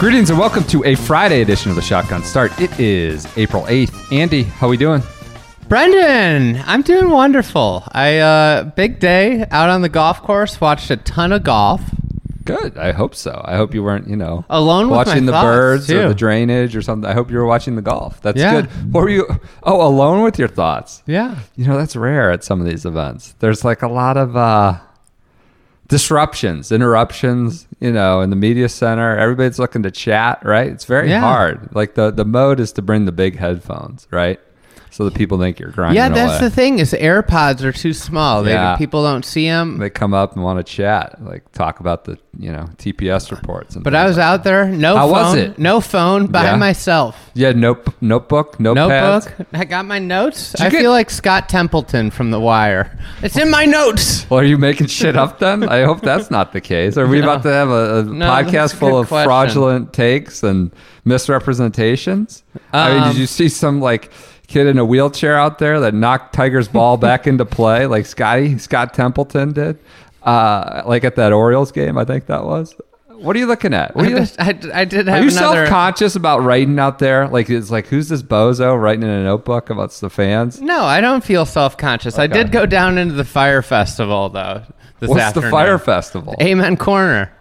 Greetings and welcome to a Friday edition of the Shotgun Start. It is April 8th. Andy, how are we doing? Brendan, I'm doing wonderful. I uh big day out on the golf course, watched a ton of golf. Good. I hope so. I hope you weren't, you know, Alone with watching my the thoughts, birds or the drainage or something. I hope you were watching the golf. That's Yeah. good. What were you? Oh, alone with your thoughts. Yeah. You know, that's rare at some of these events. There's like a lot of uh, disruptions, interruptions, you know, in the media center. Everybody's looking to chat, right? It's very Yeah. hard. Like the, the mode is to bring the big headphones, right? So the people think you're grinding Yeah, that's away. the thing is AirPods are too small. They, Yeah. people don't see them. They come up and want to chat, like talk about the, you know, TPS reports. And But I was like out there, no How phone, was it? no phone by Yeah? myself. Yeah, note, notebook, notepads. Notebook. I got my notes. I get- feel like Scott Templeton from The Wire. It's in my notes. Well, are you making shit up then? I hope that's not the case. Are we No. about to have a, a No, podcast a full of question. fraudulent takes and misrepresentations? I mean, Um, did you see some like kid in a wheelchair out there that knocked Tiger's ball back into play, like Scotty Scott Templeton did, uh, like at that Orioles game? I think that was. What are you looking at? What I, are you, just- I, I did are you another. self-conscious about writing out there? Like, it's like who's this bozo writing in a notebook about the fans? no, I don't feel self conscious. I did go down into the fire festival though. This What's afternoon. the fire festival? Amen Corner.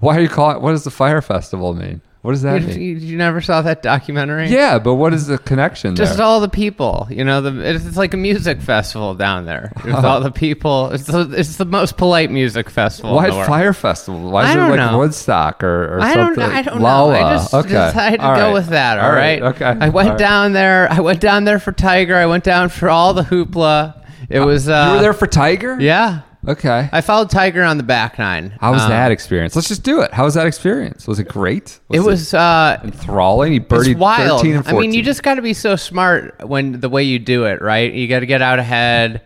Why are you calling? What does the fire festival mean? What does that You, mean? you, you never saw that documentary? Yeah, but what is the connection Just there? all the people, you know. The it's, it's like a music festival down there. It's all the people, it's the, it's the most polite music festival. Why in the world. fire festival? Why is it don't like know. Woodstock or, or I don't. something? I don't Lolla. know. I just okay. decided to All go right. with that. All All right. Okay. I went All right. down there. I went down there for Tiger. I went down for all the hoopla. It was. Uh, You were there for Tiger? Yeah. Okay. I followed Tiger on the back nine. How was Um, that experience? Let's just do it. How was that experience? Was it great? It was. Uh, enthralling. He It's birdied wild. 13 and 14. I mean, you just got to be so smart when the way you do it, right? You got to get out ahead.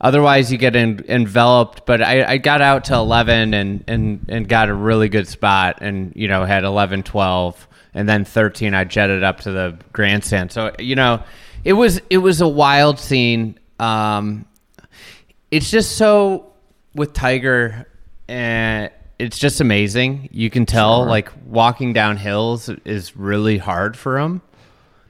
Otherwise, you get en- enveloped. But I, I got out to 11 and, and, and got a really good spot and, you know, had 11, 12. And then 13, I jetted up to the grandstand. So, you know, it was it was a wild scene. Um, it's just so with Tiger, and it's just amazing. You can tell, like walking down hills is really hard for him.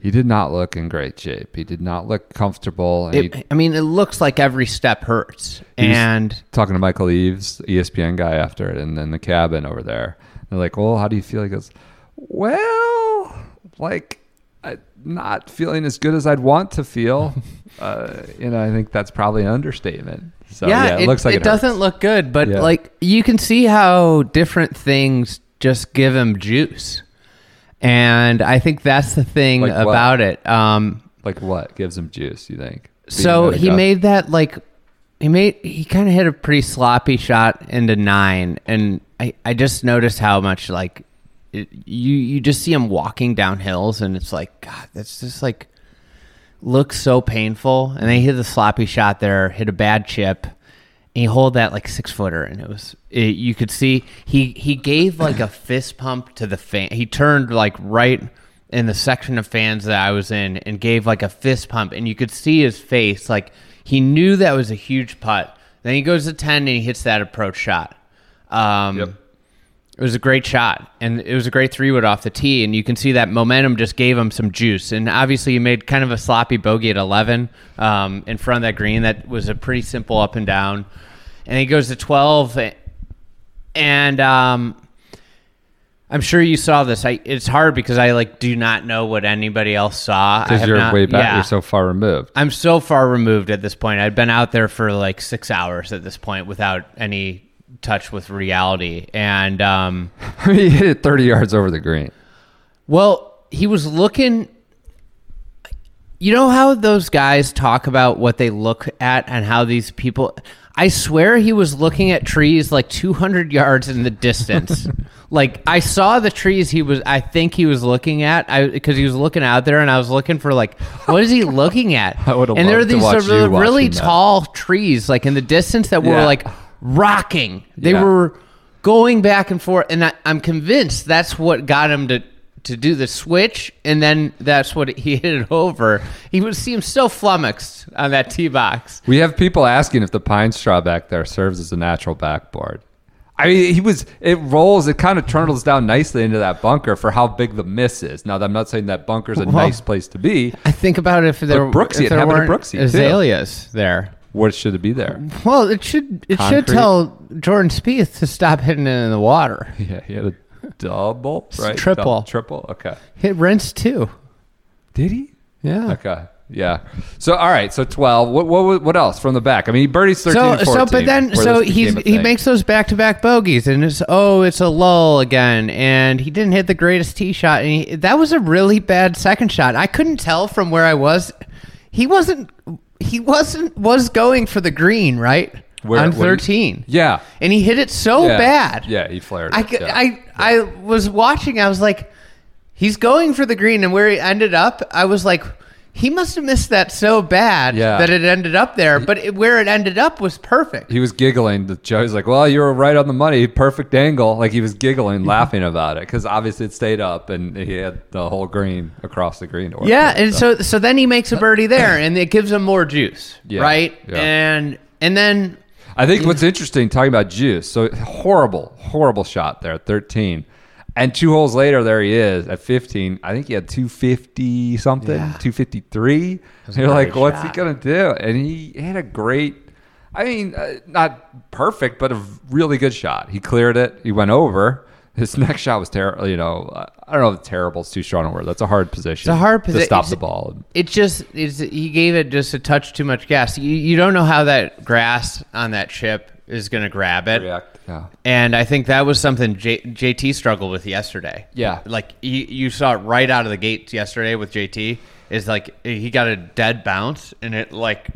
he did not look in great shape. He did not look comfortable. And It, he, I mean, it looks like every step hurts, and talking to Michael Eaves, E ESPN guy, after it, and then the cabin over there. They're like, "Well, how do you feel?" He goes, "Well, like, I, not feeling as good as I'd want to feel." uh, you know, I think that's probably an understatement. So yeah, it, looks like it, doesn't look good, but Yeah. like you can see how different things just give him juice, and I think that's the thing Like what? about it. Um, like what gives him juice. You think? So Being a he made that like he made he kind of hit a pretty sloppy shot into nine, and I I just noticed how much like it, you you just see him walking down hills, and it's like God, that's just like looks so painful. And then he hit the sloppy shot there, hit a bad chip. And he hold that like six footer, and it was it, you could see he he gave like a fist pump to the fan. He turned like right in the section of fans that I was in and gave like a fist pump, and you could see his face like he knew that was a huge putt. Then he goes to ten and he hits that approach shot. Um, Yep. It was a great shot, and it was a great three wood off the tee, and you can see that momentum just gave him some juice. And obviously, he made kind of a sloppy bogey at eleven um, in front of that green. That was a pretty simple up and down, and he goes to twelve, and um, I'm sure you saw this. I, it's hard because I like do not know what anybody else saw because you're not- way back. yeah. You're so far removed. I'm so far removed at this point. I'd been out there for like six hours at this point without any touch with reality, and um, he hit it 30 yards over the green. Well, he was looking. You know how those guys talk about what they look at and how these people. I swear he was looking at trees like 200 yards in the distance. like I saw the trees he was. I think he was looking at. I because he was looking out there, and I was looking for like, what is he looking at? I would've And there to these sort of really tall trees, like in the distance, that were Yeah. like rocking. They Yeah. were going back and forth, and I, I'm convinced that's what got him to to do the switch, and then that's what he hit it over. He would seem so flummoxed on that tee box. We have people asking if the pine straw back there serves as a natural backboard. I mean, he was. It rolls. It kind of turtles down nicely into that bunker for how big the miss is. Now, I'm not saying that bunker's a Well- nice place to be. I think about if there, Brooksy, if there weren't Brooksy, too. azaleas there. What should it be there? Well, it should it should tell Jordan Spieth to stop hitting it in the water. Yeah, he had a double, right? triple. Triple. Okay. Hit rinse too. Did he? Yeah. Okay. Yeah. So all right. So twelve. What what what else from the back? I mean, he birdies thirteen. So, and so, but then, so he's he makes those back to back bogeys, and it's oh, it's a lull again, and he didn't hit the greatest tee shot, and he, that was a really bad second shot. I couldn't tell from where I was. He wasn't. He wasn't was going for the green right Where- on when- thirteen. Yeah. and he hit it so Yeah. bad. Yeah, he flared. I, yeah. I, I was watching. I was like, he's going for the green, and where he ended up, I was like, he must have missed that so bad Yeah. that it ended up there. But it, where it ended up was perfect. he was giggling. The Joe's like, "Well, you were right on the money. Perfect angle." Like he was giggling, laughing about it because obviously it stayed up and he had the whole green across the green. To work Yeah, with, and so so then he makes a birdie there, and it gives him more juice, Yeah, right? yeah. And and then I think what's interesting talking about juice. So horrible, horrible shot there at 13. And two holes later, there he is at 15. I think he had 250 something, Yeah. 253. was You're like, what's shot. he going to do? And he had a great, I mean, uh, not perfect, but a really good shot. He cleared it, he went over. His next shot was terrible. You know, uh, I don't know if terrible is too strong a word. That's a hard position. It's a hard to stop it's- the ball. it just is. He gave it just a touch too much gas. You you don't know how that grass on that chip is going to grab it. React. Yeah. And I think that was something J- JT struggled with yesterday. Yeah. Like you, you saw it right out of the gate yesterday with JT. Is like he got a dead bounce and it like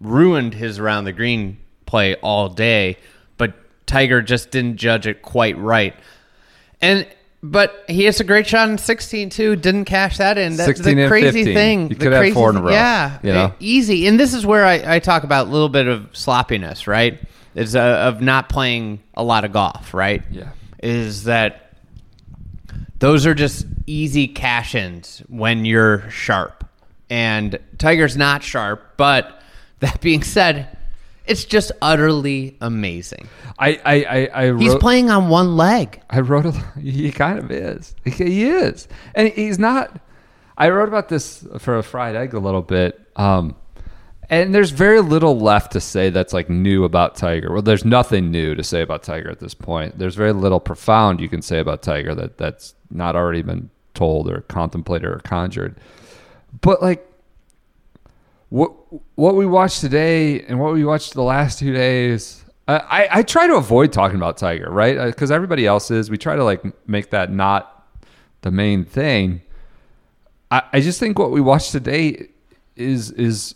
ruined his around the green play all day. But Tiger just didn't judge it quite right. And but he hits a great shot in 16 too. Didn't cash that in. That's 16 the crazy 15. thing. You the could have crazy four in a row, Yeah, you know? easy. And this is where I, I talk about a little bit of sloppiness, right? Is uh, of not playing a lot of golf, right? Yeah. Is that those are just easy cash ins when you're sharp. And Tiger's not sharp, but that being said, it's just utterly amazing. I, I, I, I He's playing on one leg. I wrote a. He kind of is. He is, and he's not. I wrote about this for a fried egg a little bit. Um, and there's very little left to say that's like new about Tiger. Well, there's nothing new to say about Tiger at this point. There's very little profound you can say about Tiger that that's not already been told or contemplated or conjured. But like what what we watched today and what we watched the last two days I, I, I try to avoid talking about tiger right uh, because everybody else is we try to like make that not the main thing I, I just think what we watched today is is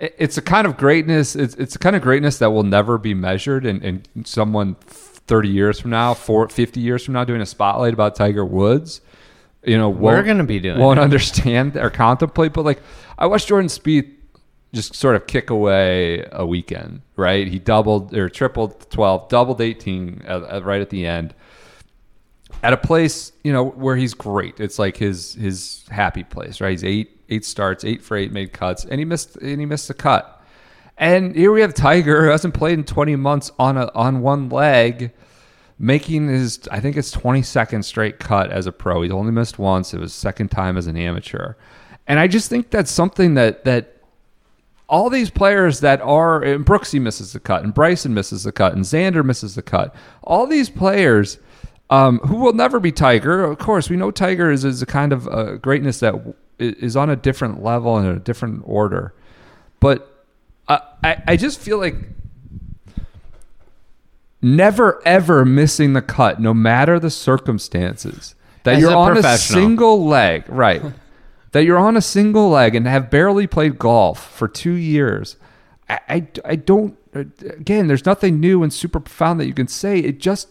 it's a kind of greatness it's, it's a kind of greatness that will never be measured and, and someone 30 years from now 4, 50 years from now doing a spotlight about tiger woods you know We're gonna be doing won't it. understand or contemplate but like i watched jordan Spieth just sort of kick away a weekend right? He doubled or tripled 12 doubled 18 at, at- right at the end at a place you know where he's great. It's like his his happy place right? He's eight eight starts eight for eight made cuts and he missed and he missed a cut and here we have tiger who hasn't played in 20 months on a on one leg making his I think it's 22nd straight cut as a pro. He's only missed once. It was second time as an amateur. And I just think that's something that that all these players that are and Brooksy misses the cut and Bryson misses the cut and Xander misses the cut. All these players um, who will never be Tiger. Of course, we know Tiger is, is a kind of uh, greatness that is on a different level and a different order. But I, I, I just feel like never ever missing the cut, no matter the circumstances. That As you're a on a single leg, right? that you're on a single leg and have barely played golf for two years. I, I, I don't, again, there's nothing new and super profound that you can say. It just,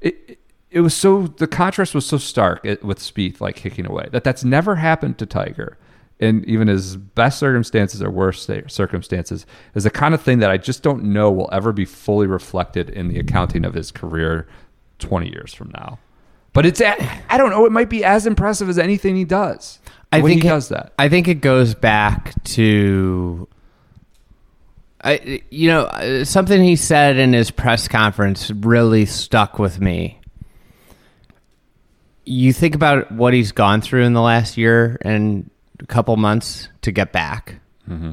it, it was so, the contrast was so stark with Spieth, like kicking away, that that's never happened to Tiger. And even his best circumstances or worst circumstances is the kind of thing that I just don't know will ever be fully reflected in the accounting of his career 20 years from now. But it's, I don't know, it might be as impressive as anything he does. I when think he it- does that. I think it goes back to, I you know something he said in his press conference really stuck with me. You think about what he's gone through in the last year and a couple months to get back, mm-hmm.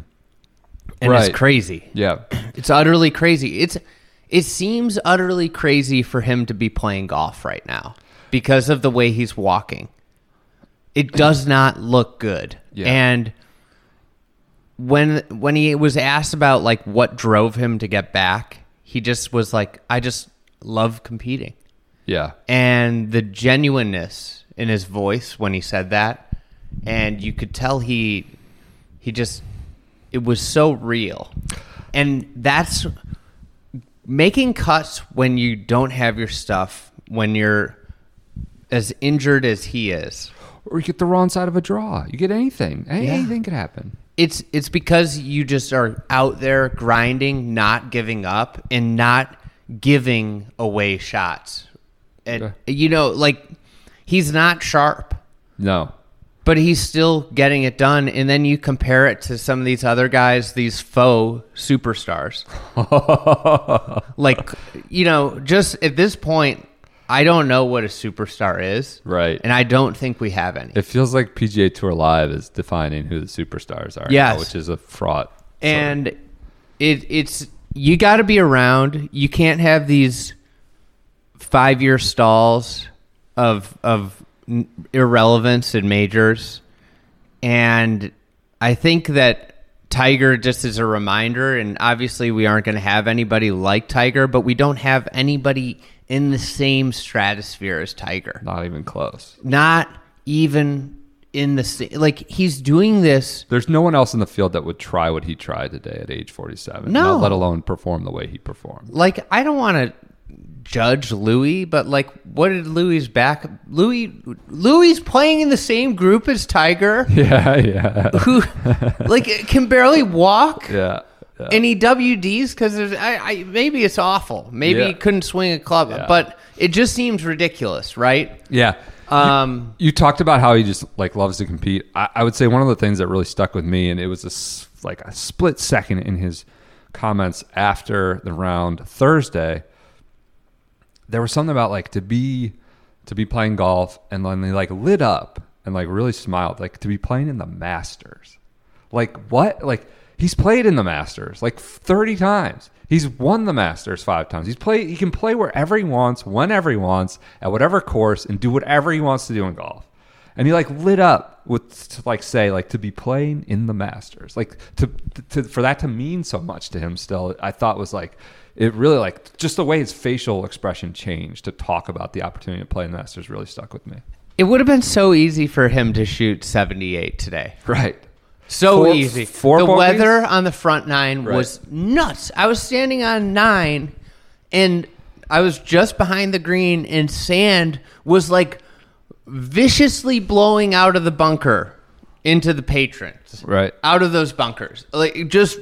and Right. it's crazy. Yeah. It's utterly crazy. It's it seems utterly crazy for him to be playing golf right now because of the way he's walking. It does not look good. Yeah. And when when he was asked about like what drove him to get back, he just was like I just love competing. Yeah. And the genuineness in his voice when he said that and you could tell he he just it was so real. And that's making cuts when you don't have your stuff, when you're as injured as he is. Or you get the wrong side of a draw. You get anything. Any- Yeah. Anything could happen. It's it's because you just are out there grinding, not giving up, and not giving away shots. And you know, like he's not sharp, No. but he's still getting it done. And then you compare it to some of these other guys, these faux superstars. like, you know, just at this point, I don't know what a superstar is. Right. And I don't think we have any. It feels like PGA Tour Live is defining who the superstars are. Now, which is a fraught. and it it's you got to be around. You can't have these five year stalls of of irrelevance in majors, and I think that Tiger just as a reminder, and obviously we aren't going to have anybody like Tiger, but we don't have anybody in the same stratosphere as Tiger not even close. not even in the like he's doing this There's no one else in the field that would try what he tried today at age 47. No. not let alone perform the way he performed. like I don't want to judge Louis, but like what did Louis back Louis Louis playing in the same group as Tiger Yeah, yeah, who like can barely walk yeah. yeah. and he WDs because there's I, I maybe it's awful maybe Yeah. he couldn't swing a club Yeah. but it just seems ridiculous right Yeah. um You talked about how he just like loves to compete. I, I would say one of the things that really stuck with me, and it was a like a split second in his comments after the round Thursday. There was something about like to be to be playing golf, and then they like lit up and like really smiled, like to be playing in the Masters. Like what? Like he's played in the Masters like 30 times. He's won the Masters 5 times. He's played he can play wherever he wants, whenever he wants, at whatever course and do whatever he wants to do in golf. And he like lit up with to like say like to be playing in the Masters. Like to, to for that to mean so much to him still I thought was like it really like just the way his facial expression changed to talk about the opportunity to play in the Masters really stuck with me. it would have been so easy for him to shoot 78 today Right. So Four- easy. four the bogeys? weather on the front nine Right. was nuts. I was standing on nine, and I was just behind the green, and sand was like viciously blowing out of the bunker into the patrons. Right. Out of those bunkers, like just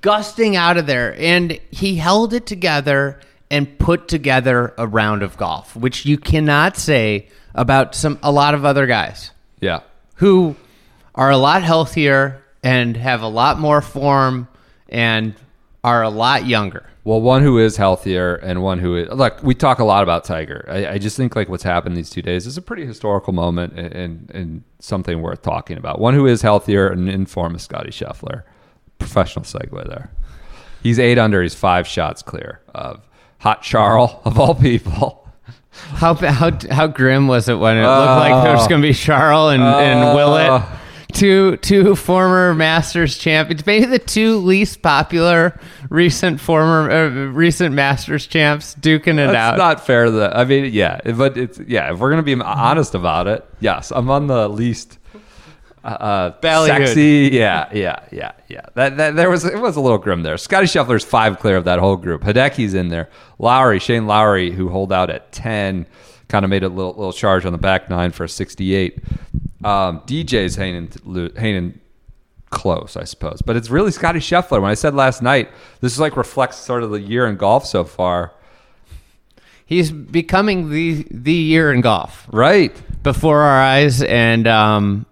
gusting out of there, and he held it together and put together a round of golf, which you cannot say about some a lot of other guys Yeah. who are a lot healthier and have a lot more form and are a lot younger. Well, one who is healthier and one who is look. We talk a lot about Tiger. I, I just think like what's happened these two days is a pretty historical moment and, and, and something worth talking about. One who is healthier and in form is Scottie Scheffler. Professional segue there. He's eight under. He's five shots clear of Hot Charles of all people. How how how grim was it when it looked like there was going to be Charles and, and Willett, two two former Masters champions, maybe the two least popular recent former uh, recent Masters champs, duking it out. not fair. To the, I mean, yeah, but it's yeah. If we're gonna be honest about it, yes, I'm on the least uh, Ballyhood. sexy. Yeah, yeah, yeah, yeah. That, that there was it was a little grim there. Scottie Scheffler's five clear of that whole group. Hideki's in there. Lowry, Shane Lowry, who hold out at ten, kind of made a little little charge on the back nine for a sixty-eight. Um, DJ's hanging hanging close, I suppose, but it's really Scottie Scheffler. When I said last night, this is like reflects sort of the year in golf so far. He's becoming the the year in golf Right. before our eyes, and um,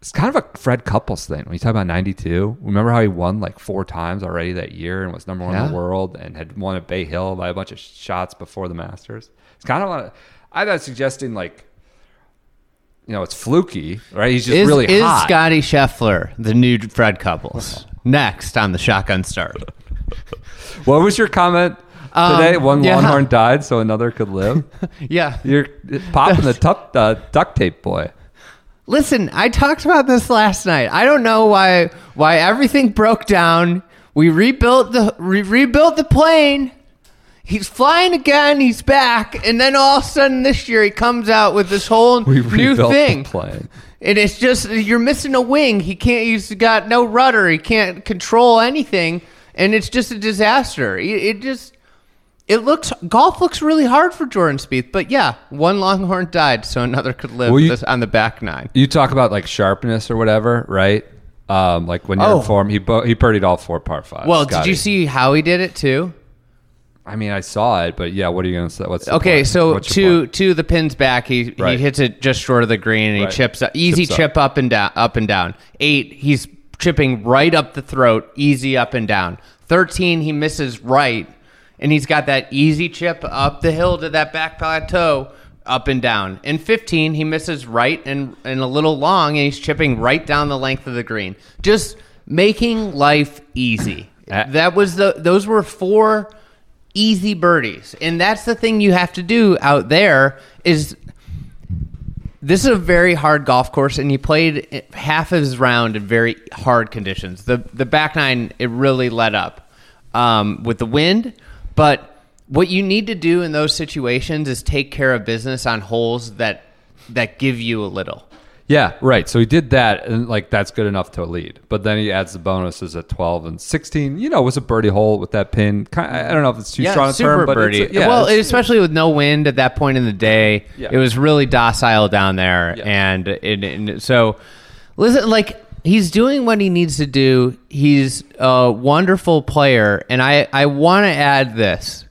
It's kind of a Fred Couples thing. When you talk about 92, remember how he won like four times already that year and was number one in the world and had won at Bay Hill by a bunch of shots before the Masters? It's kind of, a, I'm not suggesting like, you know, it's fluky, right? He's just is really is hot. Scottie Scheffler the new Fred Couples? Next on the shotgun start. what was your comment Um, today? One yeah. Longhorn died so another could live. Yeah. You're popping the tuck, uh, duct tape boy. Listen, I talked about this last night. I don't know why why everything broke down. We rebuilt the re- rebuilt the plane. He's flying again. He's back, and then all of a sudden this year he comes out with this whole We new thing. the plane. And it's just you're missing a wing. He can't. He's got no rudder. He can't control anything, and it's just a disaster. It, it just it looks golf looks really hard for Jordan Spieth. But yeah, one Longhorn died, so another could live Well, you- this, on the back nine. You talk about like sharpness or whatever, right? Um, like when you're Oh. in form, he bo- he birdied all four par fives. Well, did you see how he did it too? I mean, I saw it, but yeah, what are you gonna say? What's Okay, point? so What's to to the pins back, he Right. he hits it just short of the green, and Right. he chips up, easy Chips up. chip up and down, up and down. Eight, he's chipping right up the throat, easy up and down. Thirteen, he misses right, and he's got that easy chip up the hill to that back plateau, up and down. And fifteen, he misses right and and a little long, and he's chipping right down the length of the green, just making life easy. Uh, that was the those were four easy birdies. And that's the thing you have to do out there is this is a very hard golf course and he played half of his round in very hard conditions. The the back nine it really let up um, with the wind, but what you need to do in those situations is take care of business on holes that that give you a little. yeah, right. So he did that, and like that's good enough to lead. But then he adds the bonuses at twelve and sixteen. You know, was a birdie hole with that pin. Kind I don't know if it's too strong a term, but birdie. A, yeah, well, especially with no wind at that point in the day, Yeah. it was really docile down there, Yeah. and, it, and so listen, like he's doing what he needs to do. He's a wonderful player, and I I want to add this.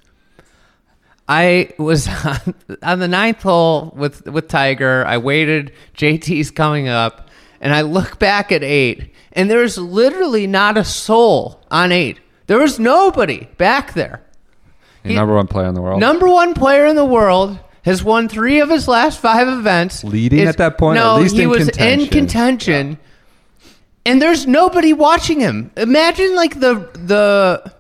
I was on, on the ninth hole with with Tiger. I waited. JT's coming up, and I look back at eight, and there's literally not a soul on eight. There was nobody back there. the number one player in the world. Number one player in the world has won three of his last five events. Leading Is- at that point, No, at least he was contention. in contention, and there's nobody watching him. Imagine like the the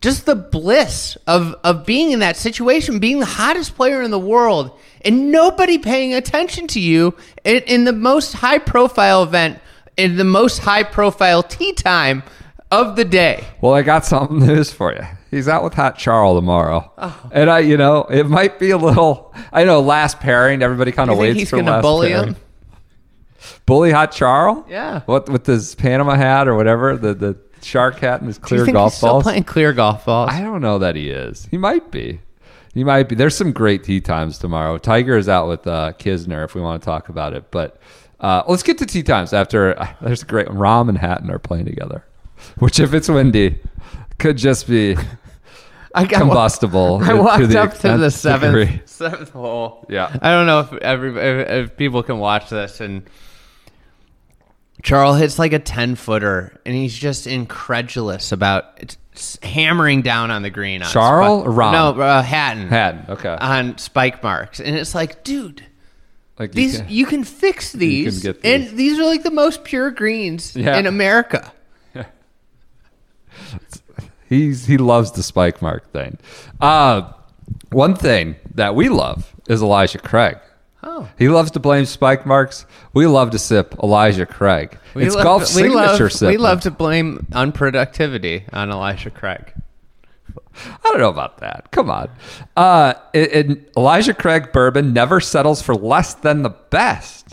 just the bliss of of being in that situation, being the hottest player in the world, and nobody paying attention to you in, in the most high profile event, in the most high profile tea time of the day. Well, I got something news for you. He's out with Hot Charles tomorrow, Oh. and I, you know, it might be a little. I know last pairing, everybody kind of waits he's for gonna last bully pairing. him? Bully Hot Charles? Yeah. What with his Panama hat or whatever, the the shark hat and his Do you clear think golf he's still playing clear golf balls? I don't know that he is. He might be. He might be. There's some great tee times tomorrow. Tiger is out with uh, Kisner if we want to talk about it. But uh, let's get to tee times after. Uh, there's a great Rahm and Hatton are playing together, which if it's windy, could just be I got combustible. I walked up to the seventh degree. seventh hole. Yeah. I don't know if every if, if people can watch this and Charles hits like a ten footer and he's just incredulous about hammering down on the green. On Charles Rahm? No, uh, Hatton. Hatton, okay. On spike marks, and it's like, dude. Like These can- you can fix these, get and these. these are like the most pure greens Yeah. in America. He's he loves the spike mark thing. Uh, one thing that we love is Elijah Craig. Oh. He loves to blame spike marks. We love to sip Elijah Craig. it's love- golf we signature love, sip. We love to blame unproductivity on Elijah Craig. I don't know about that. Come on. Uh, it, it- Elijah Craig bourbon never settles for less than the best.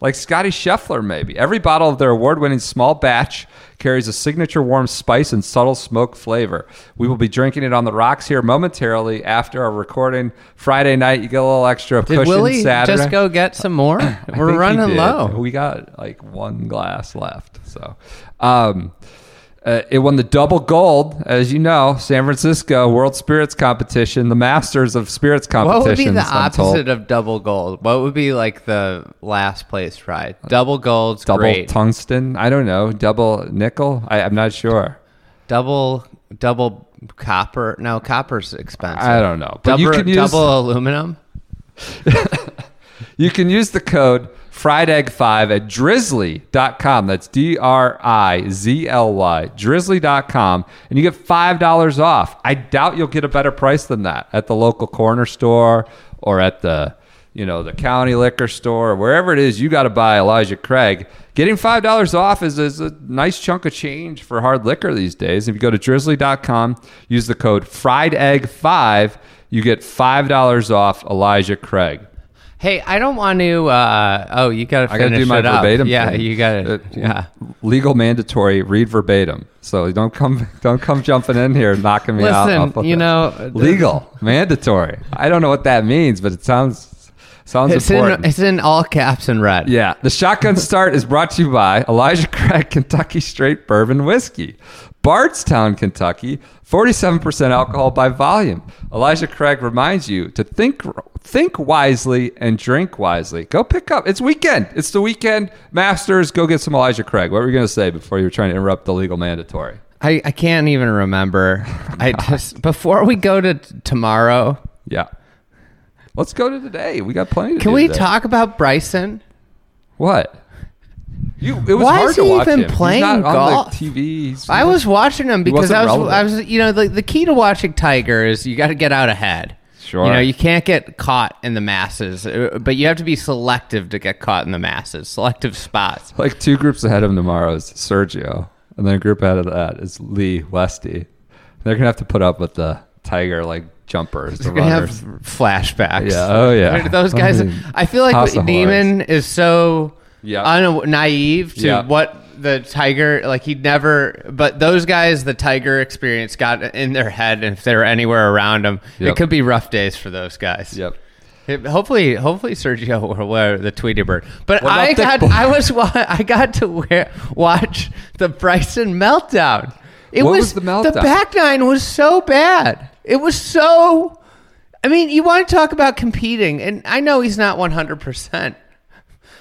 Like Scottie Scheffler, maybe. Every bottle of their award winning small batch carries a signature warm spice and subtle smoke flavor. We will be drinking it on the rocks here momentarily after our recording Friday night. You get a little extra Did cushion Willie Saturday. just go get some more? We're running low. We got like one glass left. So, um, uh, it won the double gold, as you know, San Francisco World Spirits Competition, the Masters of Spirits Competition. What would be the I'm told. opposite of double gold? What would be like the last place ride? Double gold's double great. tungsten? I don't know. Double nickel? I, I'm not sure. double double copper. No, copper's expensive. I don't know. But Double, you can use double aluminum. You can use the code FriedEgg5 at drizly.com. That's D R I Z L Y, drizly.com. And you get $5 off. I doubt you'll get a better price than that at the local corner store or at the you know the county liquor store or wherever it is you got to buy Elijah Craig. Getting five dollars off is, is a nice chunk of change for hard liquor these days. If you go to drizly.com, use the code fried egg 5 you get five dollars off Elijah Craig. Hey, I don't want to. Uh, oh, you got to I got to do my up. verbatim. Yeah, thing. you got Uh, to. Yeah. Legal mandatory. Read verbatim. So don't come, don't come jumping in here knocking me out. Listen, off with you know, legal mandatory. I don't know what that means, but it sounds sounds It's important. in, it's in all caps and red. Yeah, the shotgun start is brought to you by Elijah Craig Kentucky Straight Bourbon Whiskey, Bardstown, Kentucky, 47% alcohol by volume. Elijah Craig reminds you to think think wisely and drink wisely. Go pick up. It's weekend. It's the weekend. Masters, go get some Elijah Craig. What were you going to say before you were trying to interrupt the legal mandatory? I, I can't even remember. I just before we go to t- tomorrow, Yeah. Let's go to today. We got plenty to can we today. talk about Bryson? What? You, it was Why hard is to he watch even him. He's playing not on golf? the TV. He's- I was watching him because I was, relevant. I was, you know, the, the key to watching Tiger is you got to get out ahead. Sure. You know, you can't get caught in the masses, uh, but you have to be selective to get caught in the masses. Selective spots. like two groups ahead of him tomorrow is Sergio, and then a group ahead of that is Lee Westy. They're gonna have to put up with the Tiger like jumpers, the You're gonna have flashbacks. Yeah, oh, yeah. Those guys. I mean, I feel like Niemann is so Yeah. un- naive to Yeah. what the Tiger. Like he'd never. But those guys, the Tiger experience got in their head, and if they were anywhere around him, Yep. it could be rough days for those guys. Yep. It- hopefully, hopefully Sergio will wear the Tweety Bird. But What I got? I was, I got to wear, watch the Bryson meltdown. It What was, was the meltdown? The back nine was so bad. It was so. I mean, you want to talk about competing, and I know he's not one hundred percent,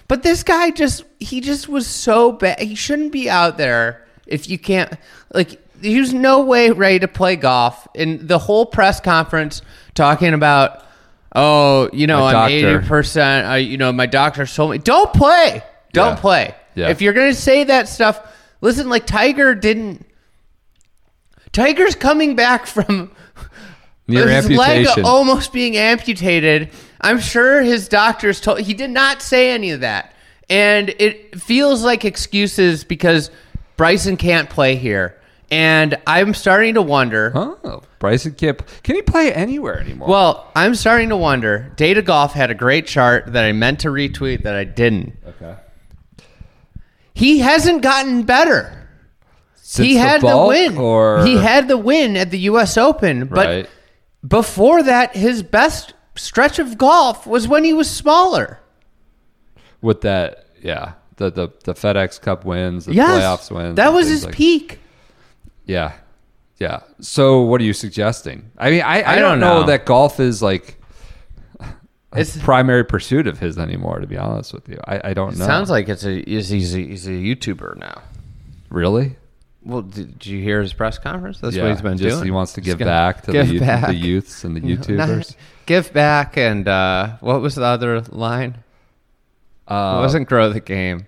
but this guy just he just was so bad. He shouldn't be out there if you can't like. He was no way ready to play golf. And the whole press conference talking about, oh, you know, I'm doctor. eighty percent. I, you know, my doctor told me don't play, don't Yeah. play. Yeah. If you're gonna say that stuff, listen. Like Tiger didn't. Tiger's coming back from Near his amputation. leg almost being amputated. I'm sure his doctors told he did not say any of that, and it feels like excuses because Bryson can't play here, and I'm starting to wonder. Oh, Bryson can't. Can he play anywhere anymore? Well, I'm starting to wonder. Data Golf had a great chart that I meant to retweet that I didn't. okay. He hasn't gotten better. Since he had the, bulk, win. or He had the win at the U.S. Open, but right. before that, his best stretch of golf was when he was smaller. with that, yeah, the the the FedEx Cup wins, the Yes, playoffs wins. that was his like- peak. Yeah, yeah. So what are you suggesting? I mean, I, I, I don't, don't know. know. that golf is like a It's- primary pursuit of his anymore. To be honest with you, I, I don't know. Sounds like it's a he's, he's, a he's a YouTuber now. really. Well, did, did you hear his press conference? That's what he's been just, doing. He wants to give gonna back to the, give youth, back. the youths and the YouTubers. give back and uh, what was the other line? Uh, it wasn't grow the game.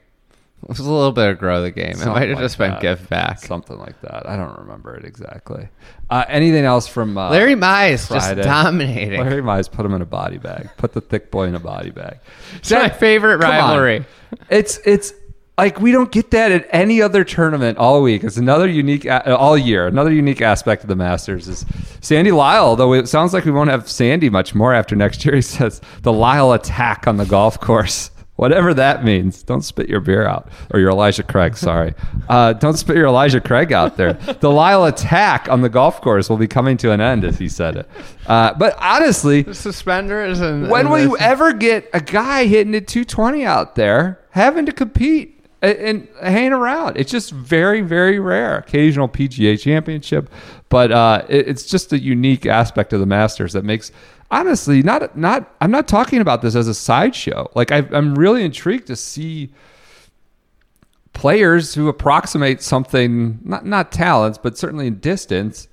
It was a little bit of grow the game. It might have like just been that. give back. something like that. I don't remember it exactly. Uh, anything else from uh, Larry Mize Friday? just dominating. Larry Mize put him in a body bag. Put the thick boy in a body bag. It's my favorite rivalry. It's it's like we don't get that at any other tournament all week. It's another unique all year. Another unique aspect of the Masters is Sandy Lyle. Though it sounds like we won't have Sandy much more after next year. He says the Lyle attack on the golf course Whatever that means. Don't spit your beer out. Or your Elijah Craig, sorry. Uh, don't spit your Elijah Craig out there. The Lyle attack on the golf course will be coming to an end, as he said it. Uh, but honestly, Suspenders and when will you ever get a guy hitting at 220 out there having to compete and, and hang around? It's just very, very rare. Occasional PGA championship, but uh, it- it's just a unique aspect of the Masters that makes. Honestly, not not. I'm not talking about this as a sideshow. Like I, I'm really intrigued to see players who approximate something not not talents but certainly in distance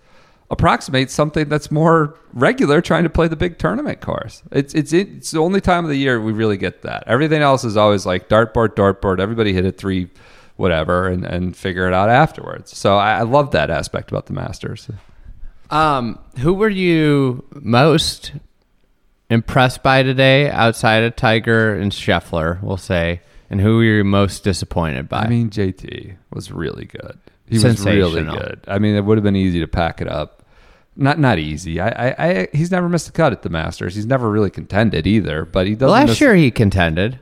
approximate something that's more regular trying to play the big tournament course it's it's it's the only time of the year we really get that. Everything else is always like dartboard dartboard. Everybody hit it three whatever and and figure it out afterwards. So i, I love that aspect about the masters. Um, who were you most impressed by today outside of Tiger and Scheffler, we'll say, and who were you most disappointed by? i mean jt was really good. He was really good. I mean it would have been easy to pack it up not not easy. I, I, I he's never missed a cut at the Masters. He's never really contended either. But he doesn't. last miss- year he contended.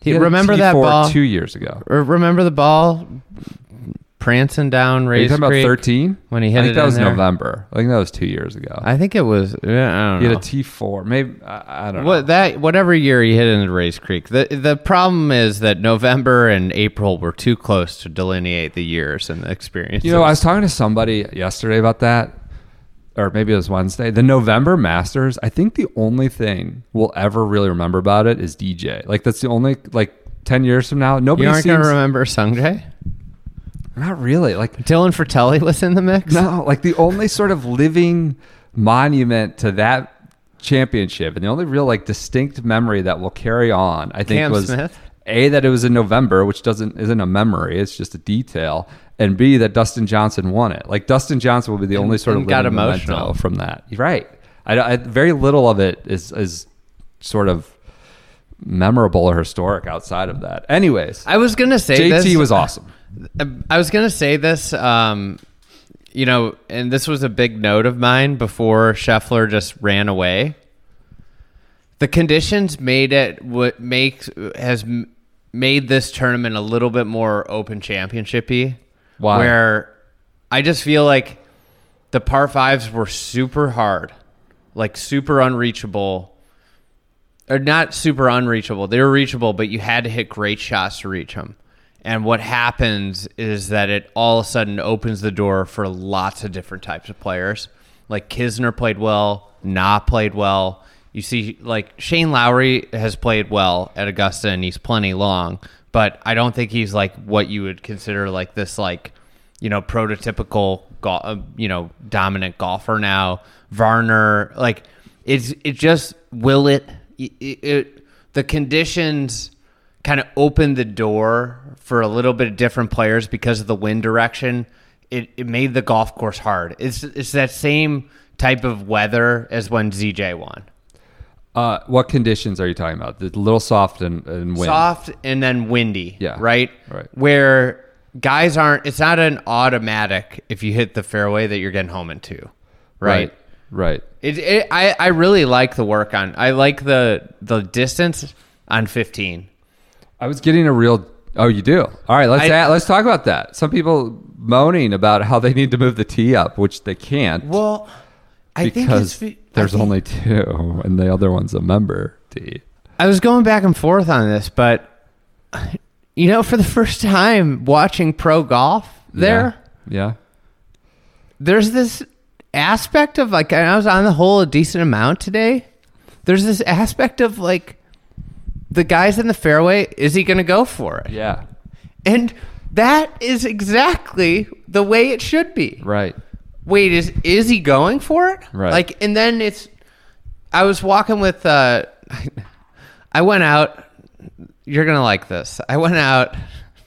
He, a remember that ball? two years ago. remember the ball prancing down Are you Rae's talking about Creek thirteen when he hit I think it that in was there? November. I think that was two years ago. I think it was. yeah, I don't he know. had a T four. Maybe I, I don't know. What that whatever year he hit into Rae's Creek. The the problem is that November and April were too close to delineate the years and the experience. You know, I was talking to somebody yesterday about that, or maybe it was Wednesday. The November Masters. I think the only thing we'll ever really remember about it is DJ. Like that's the only like ten years from now. Nobody you aren't seems gonna remember Sungjae. not really like Dylan Frittelli was in the mix. No, like the only sort of living monument to that championship, and the only real like distinct memory that will carry on, I think, Cam was Smith? A that it was in November, which doesn't isn't a memory; it's just a detail, and b that Dustin Johnson won it. Like Dustin Johnson will be the only sort of got emotional. from that. Right. I, I- very little of it is is sort of memorable or historic outside of that. Anyways, I was gonna say JT this. was awesome. I was gonna say this. Um, you know, and this was a big note of mine before Scheffler just ran away. The conditions made it what makes has made this tournament a little bit more open championshipy. Why? Where I just feel like the par fives were super hard, like super unreachable, or not super unreachable. They were reachable, but you had to hit great shots to reach them. And what happens is that it all of a sudden opens the door for lots of different types of players. Like Kisner played well, Na played well. You see, like Shane Lowry has played well at Augusta, and he's plenty long. But I don't think he's like what you would consider like this, like you know, prototypical, gol- uh, you know, dominant golfer now. Varner, like it's it just will it, it, it the conditions kind of opened the door for a little bit of different players because of the wind direction. It, it made the golf course hard. It's it's that same type of weather as when ZJ won. Uh, what conditions are you talking about? The little soft and, and wind. Soft and then windy. Yeah. Right? Right. Where guys aren't it's not an automatic if you hit the fairway that you're getting home in two. Right. Right. Right. It, it, I, I really like the work on I like the the distance on 15. I was getting a real. Oh, you do. All right. Let's I- add, let's talk about that. Some people moaning about how they need to move the tee up, which they can't Well, I think it's, there's think- only two, and the other one's a member D. I was going back and forth on this, but you know, for the first time watching pro golf there, Yeah. there's this aspect of like I was on the whole a decent amount today. There's this aspect of like the guys in the fairway, is he going to go for it? Yeah. And that is exactly the way it should be. Right. Wait, is is he going for it? Right. Like, and then it's. I was walking with. uh I went out. You're gonna like this. I went out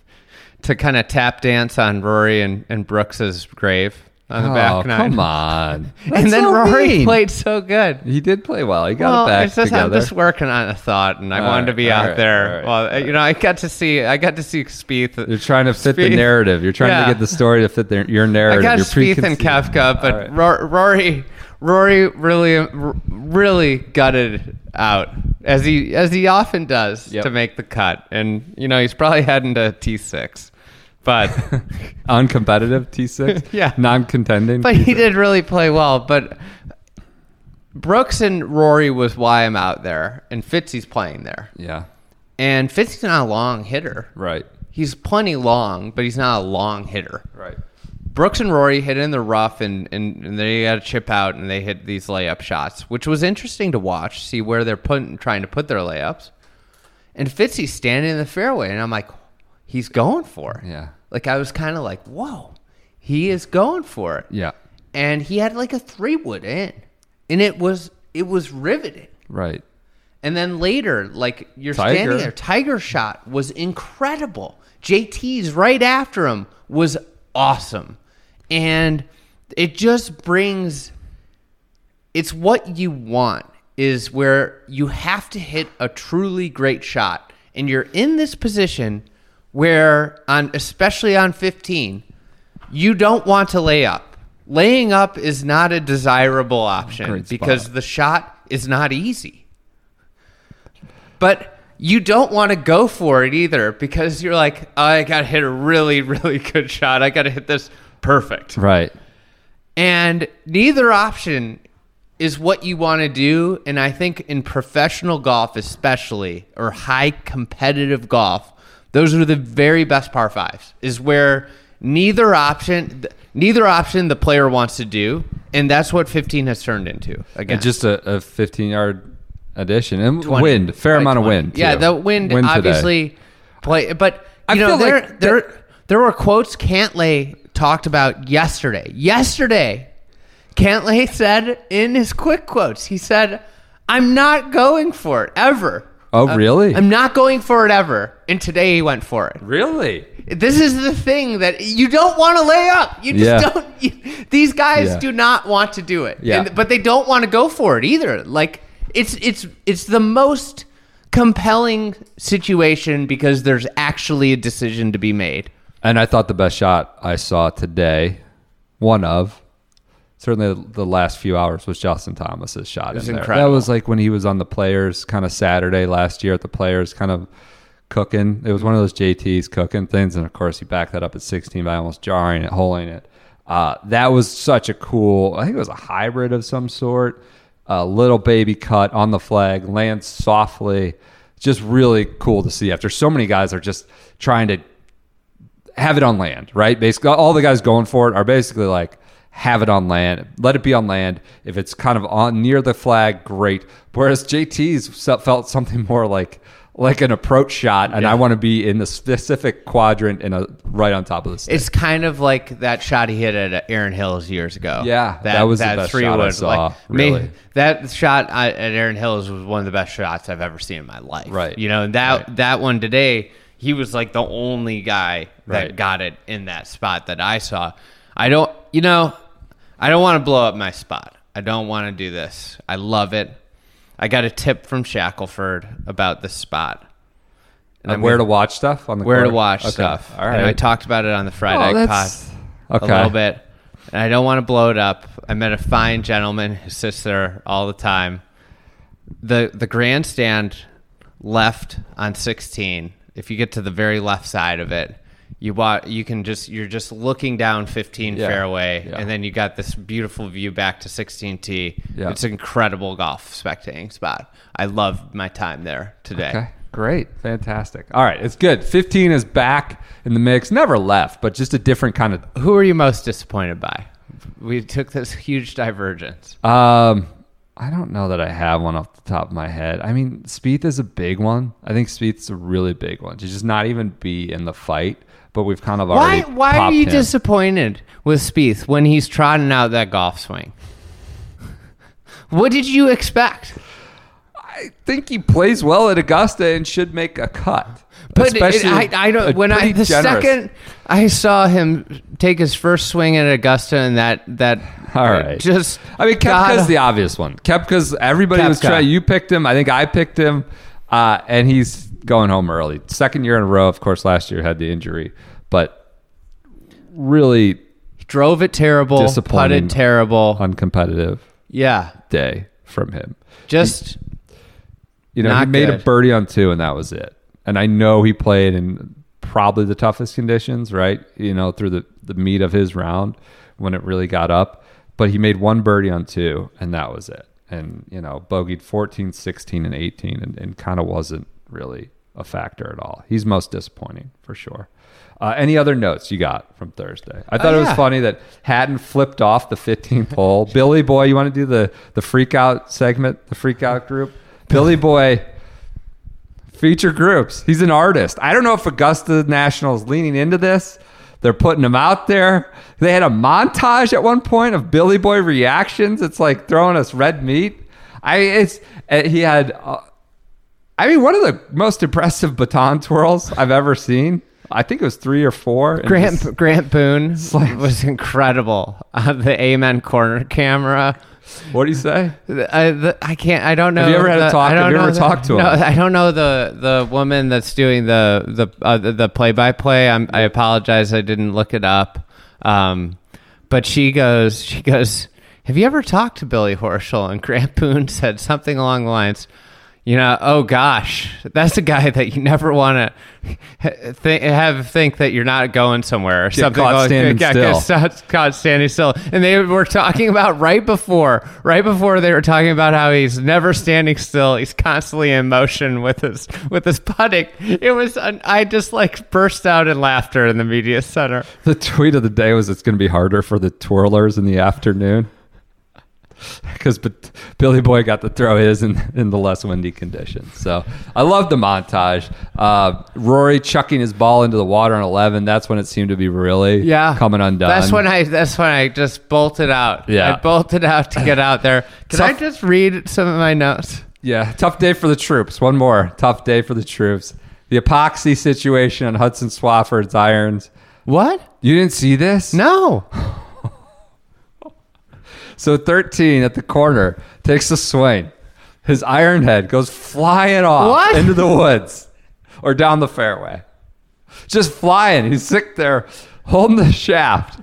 to kind of tap dance on Rory and, and Brooks's grave on the oh, back nine. come on. and then so Rory mean. played so good. He did play well. He got well, it back it's just, together. I'm just working on a thought, and I All wanted to be out right, there. right. Well, you know, I got to see, I got to see Spieth. You're trying to fit the narrative. You're trying Yeah. to get the story to fit their, your narrative. I got Your Spieth and Kafka, but All right. Ro- Rory, Rory really, really gutted out as he as he often does Yep. to make the cut, and you know he's probably heading to T six, but Uncompetitive T6. Yeah. Non-contending. but he did really play well. But Brooks and Rory was why I'm out there, and Fitzy's playing there, Yeah. and Fitzy's not a long hitter. Right. He's plenty long, but he's not a long hitter. Right. Brooks and Rory hit in the rough, and, and, and they got a chip out, and they hit these layup shots, which was interesting to watch, see where they're putting, trying to put their layups. And Fitzy's standing in the fairway, and I'm like, he's going for it. Yeah. Like I was kind of like, whoa, he is going for it. Yeah. And he had like a three wood in, and it was it was riveting. Right. And then later, like you're Tiger. standing there, Tiger shot was incredible. JT's right after him was awesome. And it just brings it's what you want is where you have to hit a truly great shot and you're in this position where on especially on 15 you don't want to lay up. Laying up is not a desirable option because the shot is not easy. But you don't want to go for it either because you're like, oh, I got to hit a really, really good shot. I got to hit this perfect. Right. And neither option is what you want to do. And I think in professional golf, especially, or high competitive golf, those are the very best par fives, is where neither option, neither option the player wants to do. And that's what 15 has turned into. Again, And just a, a 15 yard addition and 20, wind, fair like amount of 20. wind. Yeah, the wind, today. obviously play, but I you know feel there like there there were quotes Cantlay talked about yesterday. Yesterday, Cantlay said in his quick quotes, he said, "I'm not going for it ever." Oh, uh, really? I'm not going for it ever. And today he went for it. Really? This is the thing that you don't want to lay up. You just Yeah. don't. You, these guys Yeah. do not want to do it. Yeah. And- but they don't want to go for it either. Like it's it's it's the most compelling situation because there's actually a decision to be made. And I thought the best shot I saw today, one of, certainly the last few hours was Justin Thomas's shot. was in there. incredible. That was like when he was on the Players kind of Saturday last year at the Players, kind of cooking. It was one of those JT's cooking things, and of course he backed that up at 16 by almost jarring it, holing it. Uh, that was such a cool. I think it was a hybrid of some sort. A little baby cut on the flag, lands softly. Just really cool to see. After so many guys are just trying to have it on land, right? Basically, all the guys going for it are basically like, have it on land, let it be on land. If it's kind of on near the flag, great. Whereas JT's felt something more like like an approach shot, and I want to be in the specific quadrant and a, right on top of the stick. It's kind of like that shot he hit at Erin Hills years ago. Yeah, that was the best shot I saw, me- really. that shot at at Erin Hills was one of the best shots I've ever seen in my life. Right. You know, and that Right. that one today, he was like the only guy that Right. got it in that spot that I saw. I don't, you know, I don't want to blow up my spot. I don't want to do this. I love it. I got a tip from Shackelford about this spot. And I'm where gonna- to watch stuff on the where to watch Okay. stuff. All right, And I talked about it on the Friday Oh, pod that's- a little bit. And I don't want to blow it up. I met a fine gentleman who sits there all the time. The the grandstand left on 16. If you get to the very left side of it, you bought you can just you're just looking down 15 Yeah. fairway Yeah. and then you got this beautiful view back to 16T. Yeah. It's an incredible golf spectating spot. I love my time there today. Okay. Great. Fantastic. All right. It's good. 15 is back in the mix. Never left, but just a different kind of. Who are you most disappointed by? We took this huge divergence. Um, I don't know that I have one off the top of my head. I mean, Spieth is a big one. I think Spieth's a really big one. To just not even be in the fight, but we've kind of Why? already. Why are you him. disappointed with Spieth when he's trotting out that golf swing? what did you expect? I think he plays well at Augusta and should make a cut. But it, I, I don't. When I the generous- second I saw him take his first swing at Augusta and that that All right. just I mean, Koepka's the obvious one. Koepka's everybody was Koepka. trying. You picked him. I think I picked him, uh, and he's going home early. Second year in a row. Of course, last year had the injury, but really drove it terrible, Disappointing. putted terrible. uncompetitive. Yeah. day from him. Just You know, he made a birdie on two, and that was it. And I know he played in probably the toughest conditions, right? You know, through the, the meat of his round when it really got up. But he made one birdie on two, and that was it. And, you know, bogeyed 14, 16, and 18, and, and kind of wasn't really a factor at all. He's most disappointing for sure. Uh, any other notes you got from Thursday? I thought Oh, it was yeah. funny that Hatton flipped off the 15th hole. Billy Boy, you want to do the the freak out segment, the freak out group? Billy Boy feature groups. He's an artist. I don't know if Augusta National is leaning into this. They're putting him out there. They had a montage at one point of Billy Boy reactions. It's like throwing us red meat. I it's uh, he had. Uh, I mean, one of the most impressive baton twirls I've ever seen. I think it was three or four. Grant just- Grant Boone like- was incredible on the Amen corner camera. what do you say? I, the, I can't. I don't know. Have you ever had a talk- I don't have you ever the- talked to him? No, I don't know the the woman that's doing the the uh, the- the play by play. I'm I apologize. I didn't look it up. Um, but she goes. She goes. Have you ever talked to Billy Horschel? And Grant Boone said something along the lines. You know, oh gosh, that's a guy that you never want to th- have think that you're not going somewhere or something. caught like- standing get- still. get caught standing still. And they were talking about right before, right before they were talking about how he's never standing still. He's constantly in motion with his with his putting. It was, an, I just like burst out in laughter in the media center. The tweet of the day was it's going to be harder for the twirlers in the afternoon because Billy Boy got to throw his in, in the less windy conditions. So I love the montage. Uh, Rory chucking his ball into the water on 11. That's when it seemed to be really Yeah, coming undone. That's when I. That's when I just bolted out. Yeah. I bolted out to get out there. Can I just read some of my notes? Yeah, tough day for the troops. One more tough day for the troops. The epoxy situation on Hudson Swafford's irons. What? You didn't see this? No. So 13 at the corner takes a swing. His iron head goes flying off What? into the woods or down the fairway. Just flying. He's sick there holding the shaft.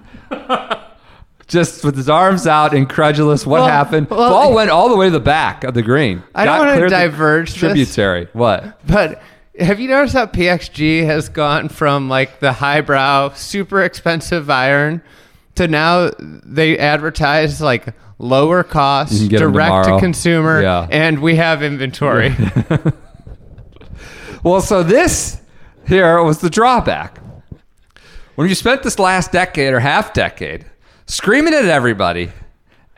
Just with his arms out, incredulous. What Well- happened? well- Ball went all the way to the back of the green. I don't cleared the diverge this. Tributary. What? But have you noticed how PXG has gone from like the highbrow, super expensive iron to now they advertise like lower cost, direct to consumer, Yeah. and we have inventory. Well, so this here was the drawback. When you spent this last decade or half decade screaming at everybody,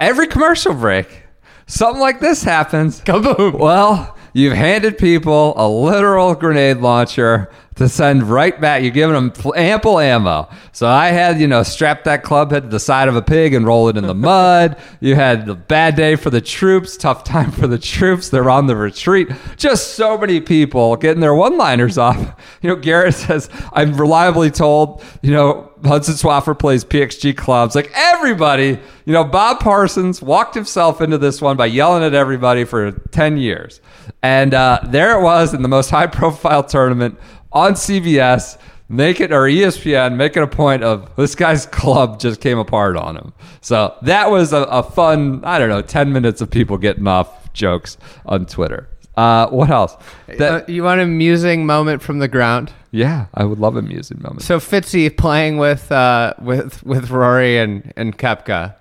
every commercial break, something like this happens. Kaboom. Well, you've handed people a literal grenade launcher to send right back. You're giving them ample ammo. So I had, you know, strap that club head to the side of a pig and roll it in the mud. You had the bad day for the troops, tough time for the troops. They're on the retreat. Just so many people getting their one liners off. You know, Garrett says, I'm reliably told, you know, Hudson Swafford plays PXG clubs. Like everybody, you know, Bob Parsons walked himself into this one by yelling at everybody for 10 years. And uh, there it was in the most high profile tournament on CBS, make it or ESPN making a point of this guy's club just came apart on him. So that was a, a fun, I don't know, 10 minutes of people getting off jokes on Twitter. Uh, what else? That, Uh, you want an amusing moment from the ground? yeah, I would love a amusing moment. So Fitzy playing with uh, with with Rory and and Koepka.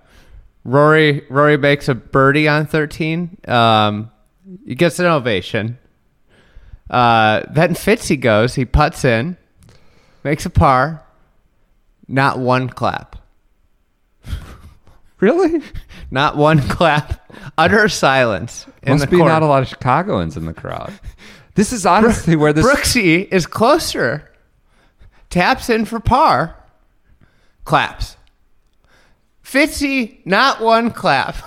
Rory Rory makes a birdie on thirteen. Um, he gets an ovation. Uh, then Fitzy goes. He puts in, makes a par. Not one clap. Really? Not one clap. Utter silence in Must be court. not a lot of Chicagoans in the crowd. This is honestly where this. Brooksy is closer. Taps in for par. Claps. Fitzy, not one clap.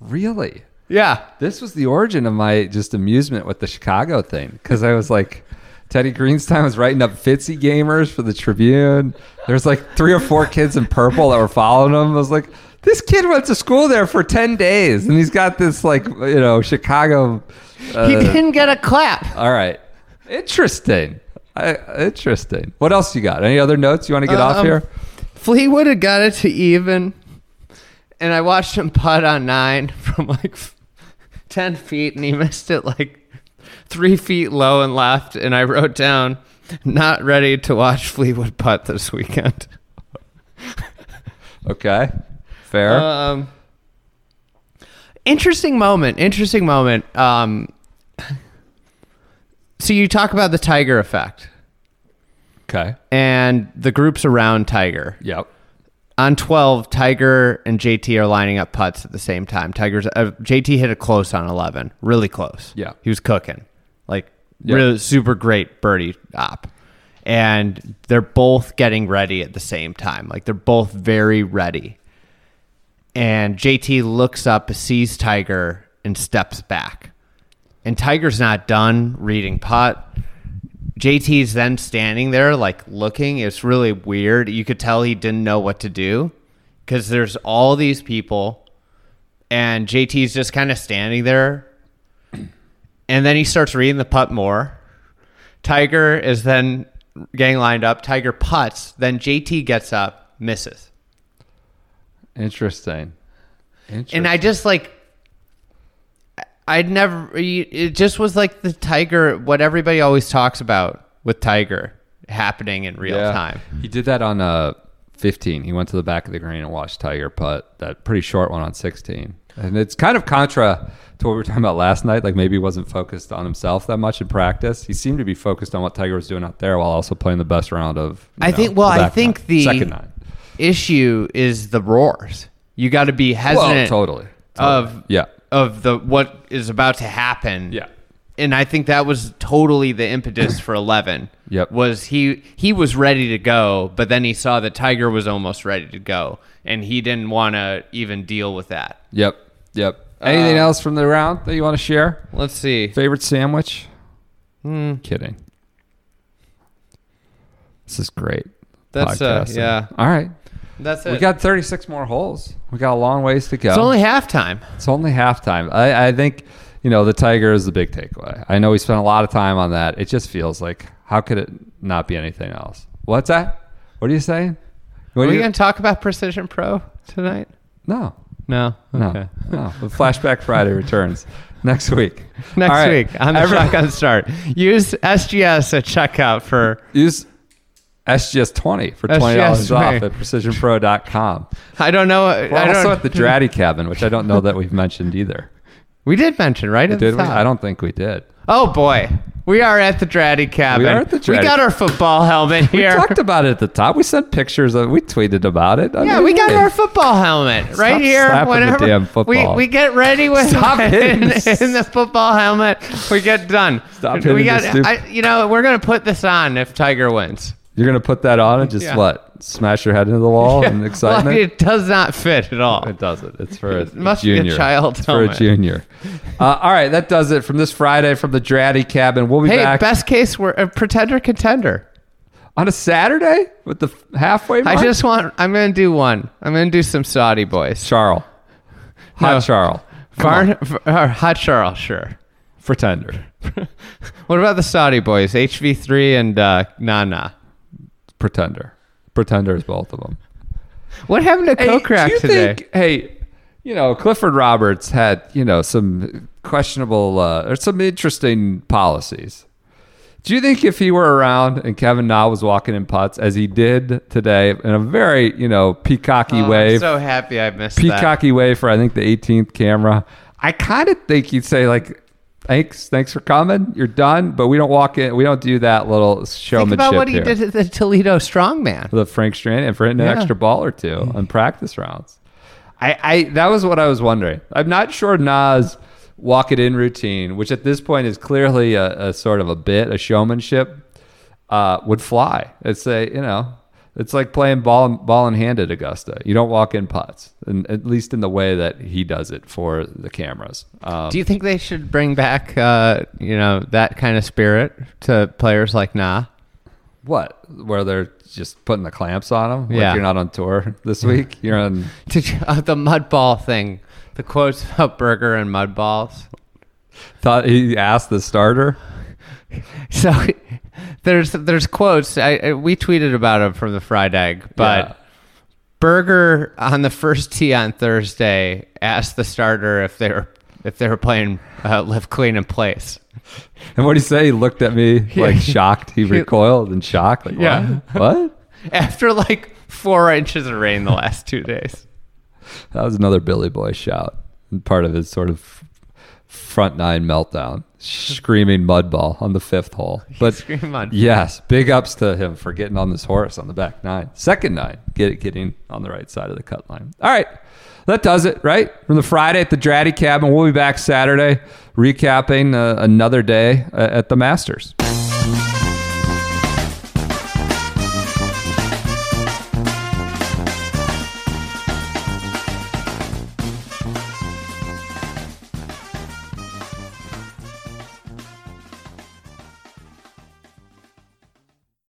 Really? Yeah. This was the origin of my just amusement with the Chicago thing because I was like, Teddy Greenstein was writing up Fitzy gamers for the Tribune. There's like three or four kids in purple that were following him. I was like, this kid went to school there for 10 days and he's got this like, you know, Chicago. he Uh, didn't get a clap. all right. Interesting. I, interesting. What else you got? Any other notes you want to get off Um, here? Fleetwood had got it to even. and I watched him putt on nine from like f- ten feet, and he missed it like three feet low and left. And I wrote down, "Not ready to watch Fleetwood putt this weekend." Okay. Fair. Um, interesting moment. Interesting moment. Um, so you talk about the Tiger effect okay. and the groups around Tiger. Yep. On 12, Tiger and JT are lining up putts at the same time. Tiger's uh, JT hit it close on 11, really close. Yeah. He was cooking. Like Yeah. really super great birdie op. And they're both getting ready at the same time. Like they're both very ready. And JT looks up, sees Tiger, and steps back. And Tiger's not done reading putt. JT's then standing there, like looking. It's really weird. You could tell he didn't know what to do because there's all these people, and JT's just kind of standing there. And then he starts reading the putt more. Tiger is then getting lined up. Tiger putts. Then JT gets up, misses. Interesting. Interesting. And I just like, I'd never, it just was like the Tiger, what everybody always talks about with Tiger happening in real Yeah. time. He did that on uh 15. He went to the back of the green and watched Tiger putt that pretty short one on 16. And it's kind of contra to what we were talking about last night. Like maybe he wasn't focused on himself that much in practice. He seemed to be focused on what Tiger was doing out there while also playing the best round of. I know, think, well, I think nine- the second nine. issue is the roars. You got to be Well, hesitant totally. of Totally. yeah, of the what is about to happen. yeah. and I think that was totally the impetus for Eleven. Yep. was he he was ready to go, but then he saw that Tiger was almost ready to go, and he didn't want to even deal with that. Yep. Yep. Anything Uh, else from the round that you want to share? Let's see. Favorite sandwich? Hmm. Kidding. This is great. That's, uh, yeah. All right. That's it. We got 36 more holes. We got a long ways to go. it's only halftime. It's only halftime. I, I think, you know, the Tiger is the big takeaway. I know we spent a lot of time on that. It just feels like, how could it not be anything else? What's that? What are you saying? What Are are we you- going to talk about Precision Pro tonight? no, No. no, Okay. no. The Flashback Friday returns next week. Next All right. week on the Every- shotgun start. Use SGS at checkout for. Use SGS 20 for $20 SGS off 20. at precisionpro.com. I don't know. We're I also don't, at the Draddy cabin, which I don't know that we've mentioned either. We did mention right at Did the we? top. I don't think we did. Oh boy, we are at the Draddy cabin. We are at the We got our football helmet here. We talked about it at the top. We sent pictures of We tweeted about it. I yeah, mean, we got our football helmet right Stop here. Whenever damn we football. we get ready with Stop in, hitting in the- football helmet, we get done. Stop we got. I, you know, we're gonna put this on if Tiger wins. You're going to put that on and just Yeah. what? Smash your head into the wall in excitement? Well, it does not fit at all. It doesn't. It's for a, It must be a junior. child's It's for a helmet. junior. Uh, all right, that does it from this Friday from the Draddy cabin. We'll be Hey, back best case, we're a pretender contender. on a Saturday with the f- halfway mark. I just want. I'm gonna do one. I'm gonna do some Saudi boys. Charles. Hot No. Charles. On. Barn, uh, hot Charles, sure. Pretender. What about the Saudi boys? HV3 and uh, Nana. Pretender. Pretender is both of them. What happened to Hey, Kokrak today? think- hey, you know, Clifford Roberts had, you know, some questionable uh, or some interesting policies. Do you think if he were around and Kevin Na was walking in putts as he did today in a very, you know, peacocky Oh, way, I'm so happy I missed that. peacocky way for I think the 18th camera, I kind of think you'd say like, "Thanks, thanks for coming. You're done." But we don't walk in. We don't do that little Think about what he here. did to the Toledo Strongman. the Frank Stranahan for hitting an Yeah. extra ball or two on practice rounds. I, I that was what I was wondering. I'm not sure Na's walk it in routine, which at this point is clearly a, a sort of a bit, a showmanship, uh, would fly. It's a you know, it's like playing ball ball in hand at Augusta. You don't walk in putts, and at least in the way that he does it for the cameras. Um, Do you think they should bring back, uh, you know, that kind of spirit to players like Na? what? Where they're just putting the clamps on them? Like Yeah. you're not on tour this week. You're on. Did you, uh, the mud ball thing, the quotes about Berger and mud balls. Thought he asked the starter. So there's there's quotes. I, I we tweeted about them from the fried egg, but Yeah. Berger on the first tee on Thursday asked the starter if they were if they were playing uh, live clean in place. And what did he say? He looked at me like shocked. He recoiled in shock. Like, Yeah. what? What? After like four inches of rain the last two days. That was another Billy Boy shout. Part of his sort of front nine meltdown, screaming mud ball on the fifth hole. But yes, big ups to him for getting on this horse on the back nine, second nine, get getting on the right side of the cut line. All right, that does it. Right from the Friday at the Draddy Cabin. We'll be back Saturday, recapping uh, another day uh, at the Masters.